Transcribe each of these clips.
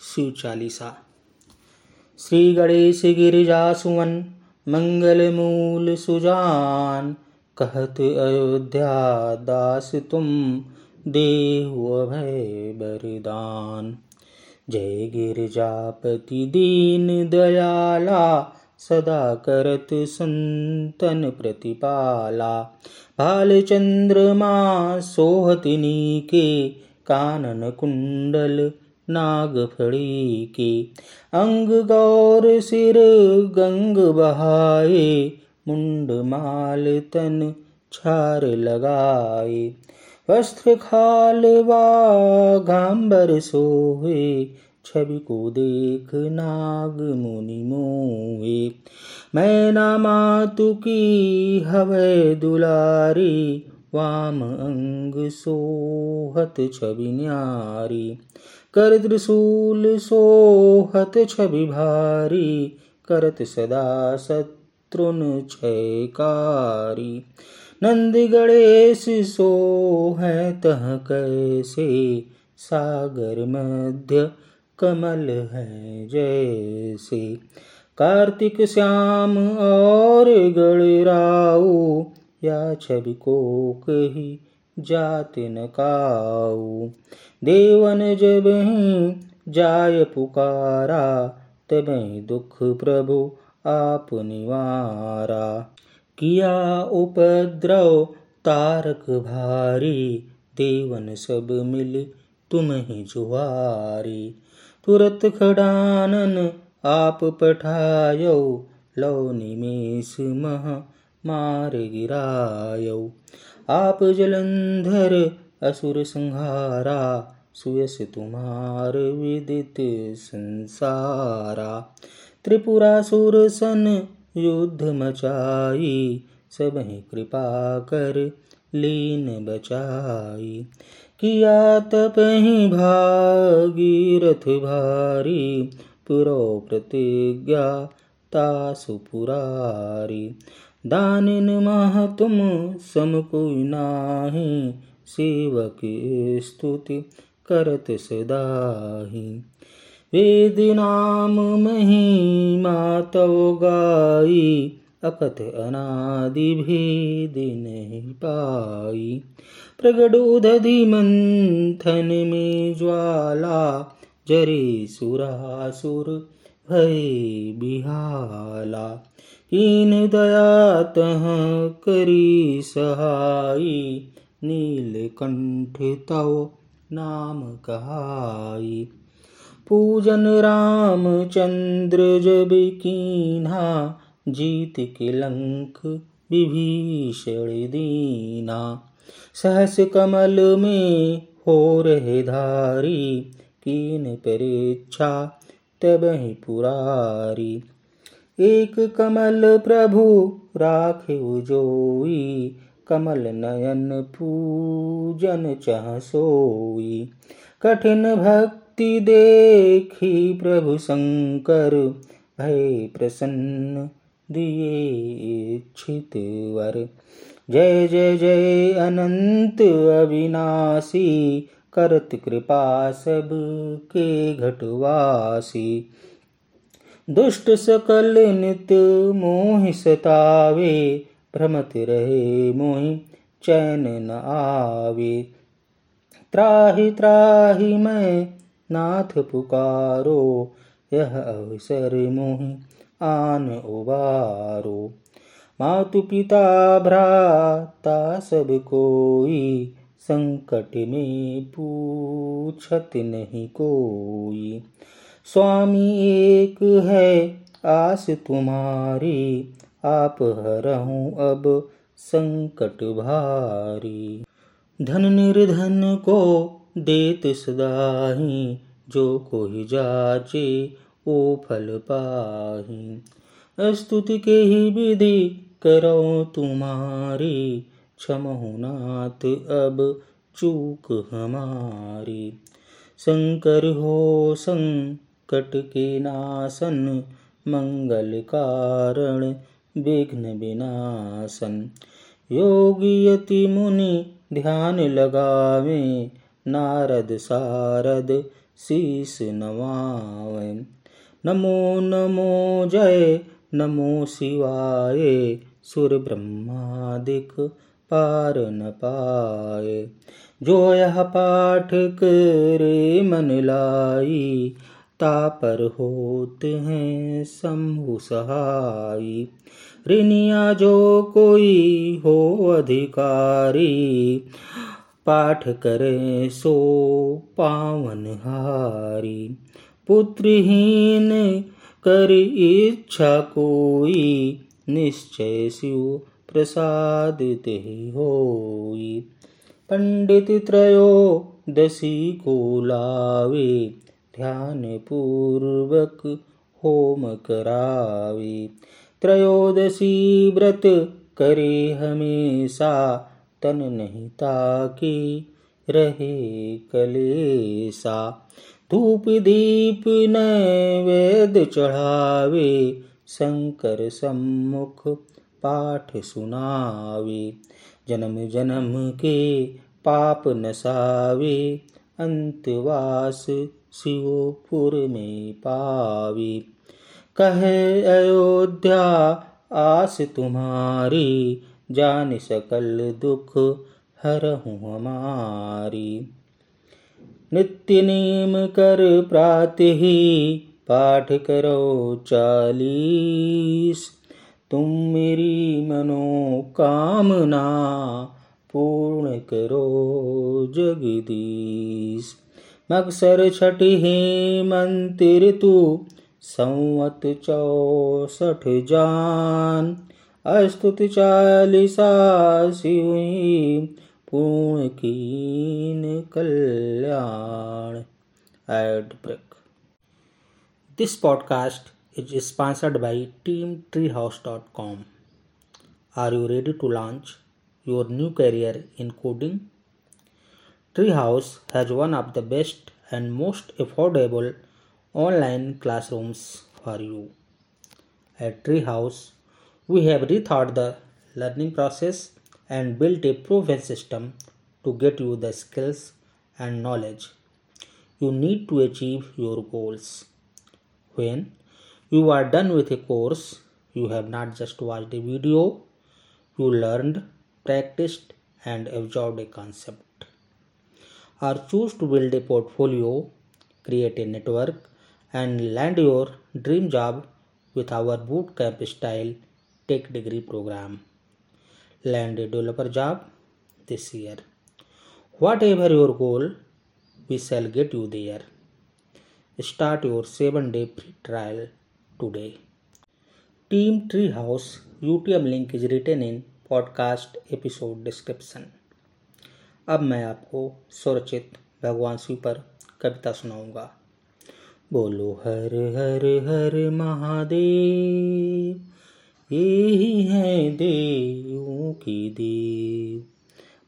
शिव चालीसा श्री गणेश गिरिजा सुवन मंगल मूल सुजान, कहत अयोध्या दास तुम, देहु अभय बरदान जय गिरजापति दीन दयाला, सदा करत संतन प्रतिपाला। भाल चंद्रमा सोहतिनी के कानन कुंडल नाग फड़ी के अंग गौर सिर गंग बहाए, मुंड माल तन छार लगाए। वस्त्र खाल गांबर सोहे, छवि को देख नाग मुनि मोहे। मैना मातु की हवे दुलारी, वाम अंग सोहत छवि न्यारी। कर त्रिशूल सोहत छवि भारी, करत सदा शत्रुन छयकारी नंद गणेश सो है तह कैसे, सागर मध्य कमल है जैसे। कार्तिक श्याम और गणराऊ, या छवि को कही जात न काऊ। देवन जब ही जाय पुकारा, तब दुख प्रभु आप निवारा। किया उपद्रव तारक भारी, देवन सब मिल तुम ही जुहारी तुरत खडानन आप पठायो लो निमेश मह मार गिरायो। आप जलंधर असुर संहारा सुयस तुम्हार विदित संसारा। त्रिपुरासुर सन युद्ध मचाई, सब ही कृपा कर लीन बचाई। किया तप ही भागीरथ भारी, पुरो प्रतिज्ञा तासु पुरारी। दानिन मह तुम सम कोई नाही, सेवक स्तुति करत सदाही। वेद नाम महिमा तो गाई, अकथ अनादि भेद नहीं पाई। प्रगट मंथन में ज्वाला, जरे सुरासुर भय बिहाला। कीन दया तह करी सहाई नीलकंठ तव नाम कहाई। पूजन राम चंद्र जब कीन्हा, जीत के लंक विभीषण दीना। सहस कमल में हो रहे धारी, कीन परीक्षा तब ही पुरारी। एक कमल प्रभु राखे जोई, कमल नयन पूजन चह सोई। कठिन भक्ति देखी प्रभु शंकर, भय प्रसन्न दिए इच्छित वर। जय जय जय, अनंत अविनाशी, करत कृपा सब के घटवासी। दुष्ट सकल नित मोहि सतावे, भ्रमत रहे मोहि, चैन न आवे। त्राहि त्राहि मैं नाथ पुकारो, यह अवसर मोहि आन उबारो मातु पिता भ्राता सब कोई, संकट में पूछत नहीं कोई। स्वामी एक है, आस तुम्हारी, आप हरहूँ अब संकट भारी। धन निर्धन को देत सदाही, जो कोई जाचे ओ फल पाही। स्तुति के ही विधि करो तुम्हारी क्षमहुनाथ अब चूक हमारी। शंकर हो संकट के नासन, मंगल कारण, विघ्न विनाशन। योगी यति मुनि, ध्यान लगावे, नारद सारद शीस नवावे। नमो नमो जय, नमो शिवाय, सुर ब्रह्मादिक पार न पाए। जो यह पाठ करे मन लाई तापर होते हैं शंभु सहाई ऋणिया जो कोई हो अधिकारी, पाठ करे सो पावन हारी। पुत्रहीन कर इच्छा कोई, निश्चय शिव प्रसाद ते होई। पंडित त्रयो दसी को लावे ध्यान पूर्वक होम करावे। त्रयोदशी व्रत करे हमेशा, तन नहीं ताकि रहे कलेसा धूप दीप नैवेद चढ़ावे, शंकर सम्मुख पाठ सुनावे। जन्म जन्म के पाप नसावे अंतवास शिवपुर में पावी। कहे अयोध्या, आस तुम्हारी, जान सकल दुख हर हूँ हमारी। नित्य नेम कर प्रातः ही पाठ करो चालीस। तुम मेरी मनोकामना पूर्ण करो जगदीश मक्सर छठी मंत्र तू संवत चौसठ जान। अस्तुत चालीसा शिवी पूर्ण कीन कल्याण। Ad break this podcast is sponsored by teamtreehouse.com. Are you ready to launch? Your new career in coding? Treehouse has one of the best and most affordable online classrooms for you. At Treehouse, we have rethought the learning process and built a proven system to get you the skills and knowledge you need to achieve your goals. When you are done with a course, you have not just watched a video, you learned, practiced, and absorbed a concept. Or choose to build a portfolio, create a network, and land your dream job with our bootcamp style tech degree program land a developer job this year. Whatever your goal, we shall get you there. Start your 7 day free trial today. Team Treehouse UTM link is written in podcast episode description. अब मैं आपको सुरचित भगवान शिव पर कविता सुनाऊँगा। बोलो, हर हर हर महादेव, यही है देवों की देव।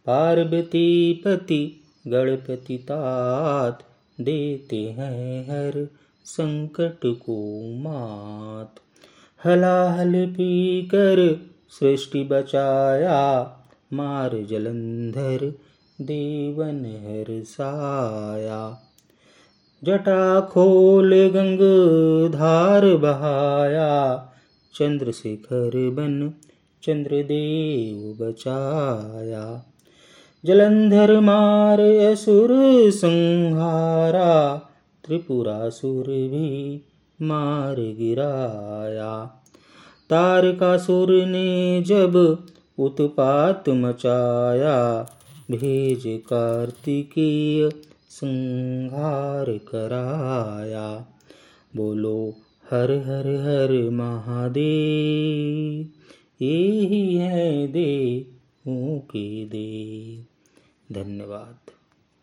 पार्वती पति, गणपति तात, देते हैं हर संकट को मात। हलाहल पी कर सृष्टि बचाया, मार जलंधर, देवन हर साया जटा खोल गंग धार बहाया, चंद्रशेखर बन चंद्रदेव बचाया। जलंधर मार असुर संहारा, त्रिपुरासुर भी मार गिराया। तारकासुर ने जब उत्पात मचाया, भेज कार्तिकीय संहार कराया। बोलो, हर हर हर महादेव यही है दे के दे। धन्यवाद।